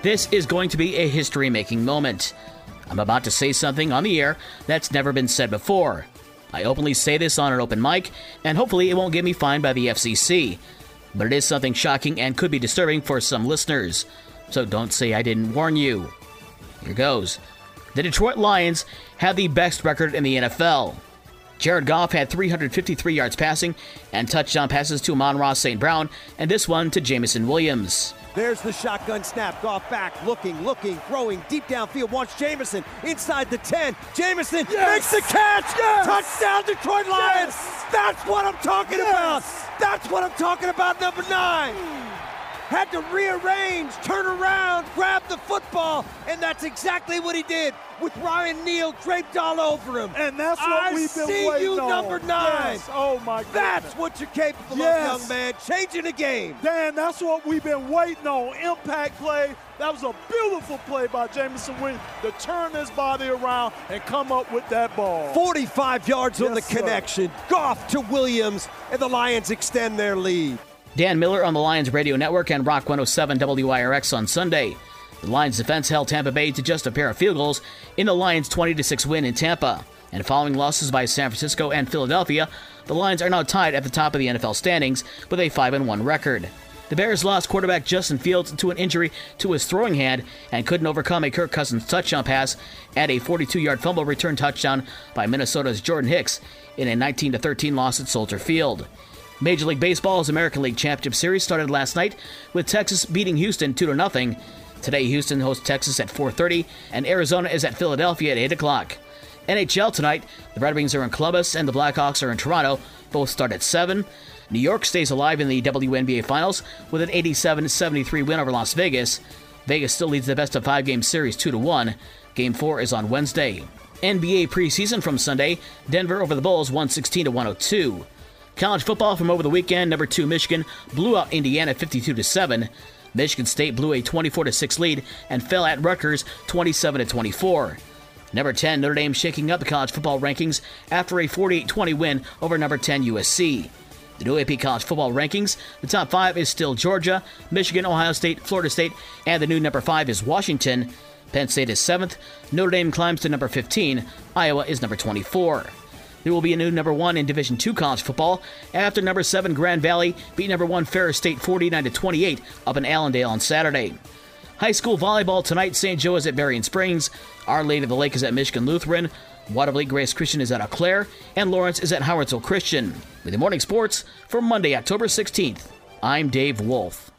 This is going to be a history making moment. I'm about to say something on the air that's never been said before. I openly say this on an open mic, and hopefully it won't get me fined by the FCC. But it is something shocking and could be disturbing for some listeners. So don't say I didn't warn you. Here goes. The Detroit Lions have the best record in the NFL. Jared Goff had 353 yards passing and touchdown passes to Amon-Ra St. Brown, and this one to Jameson Williams. There's the shotgun snap. Goff back, looking, looking, throwing deep downfield. Wants Jameson inside the 10. Jameson yes. makes the catch. Yes. Touchdown, Detroit Lions. Yes. That's what I'm talking about. That's what I'm talking about, number nine had to rearrange, turn around, grab the football, and that's exactly what he did with Ryan Neal draped all over him. And that's what I we've been see waiting you, on. number nine. Yes. Oh my God. That's what you're capable yes. of, young man. Changing the game. Dan, that's what we've been waiting on. Impact play. That was a beautiful play by Jameson Williams to turn his body around and come up with that ball. 45 yards yes, on the sir. connection. Goff to Williams, and the Lions extend their lead. Dan Miller on the Lions Radio Network and Rock 107 WIRX on Sunday. The Lions defense held Tampa Bay to just a pair of field goals in the Lions' 20 6 win in Tampa. And following losses by San Francisco and Philadelphia, the Lions are now tied at the top of the NFL standings with a 5 1 record. The Bears lost quarterback Justin Fields to an injury to his throwing hand and couldn't overcome a Kirk Cousins touchdown pass and a 42 yard fumble return touchdown by Minnesota's Jordan Hicks in a 19 13 loss at Soldier Field. Major League Baseball's American League Championship Series started last night with Texas beating Houston 2 0. Today, Houston hosts Texas at 4:30, and Arizona is at Philadelphia at 8 o'clock. NHL tonight, the Red Wings are in Columbus and the Blackhawks are in Toronto. Both start at 7. New York stays alive in the WNBA Finals with an 87-73 win over Las Vegas. Vegas still leads the best of five game series 2 1. Game 4 is on Wednesday. NBA preseason from Sunday, Denver over the Bulls 116 102. College football from over the weekend, number 2 Michigan blew out Indiana 52 7. Michigan State blew a 24 6 lead and fell at Rutgers 27 24. Number 10 Notre Dame shaking up the college football rankings after a 48 20 win over number 10 USC. The new AP college football rankings, the top five is still Georgia, Michigan, Ohio State, Florida State, and the new number five is Washington. Penn State is seventh, Notre Dame climbs to number 15, Iowa is number 24. There will be a new number one in Division II college football after number seven Grand Valley beat number one Ferris State 49 to 28 up in Allendale on Saturday. High school volleyball tonight, St. Joe is at Berrien Springs, Our Lady of the Lake is at Michigan Lutheran, Watervliet Grace Christian is at Eau Claire, and Lawrence is at Howardsville Christian. With the morning sports for Monday, October 16th, I'm Dave Wolf.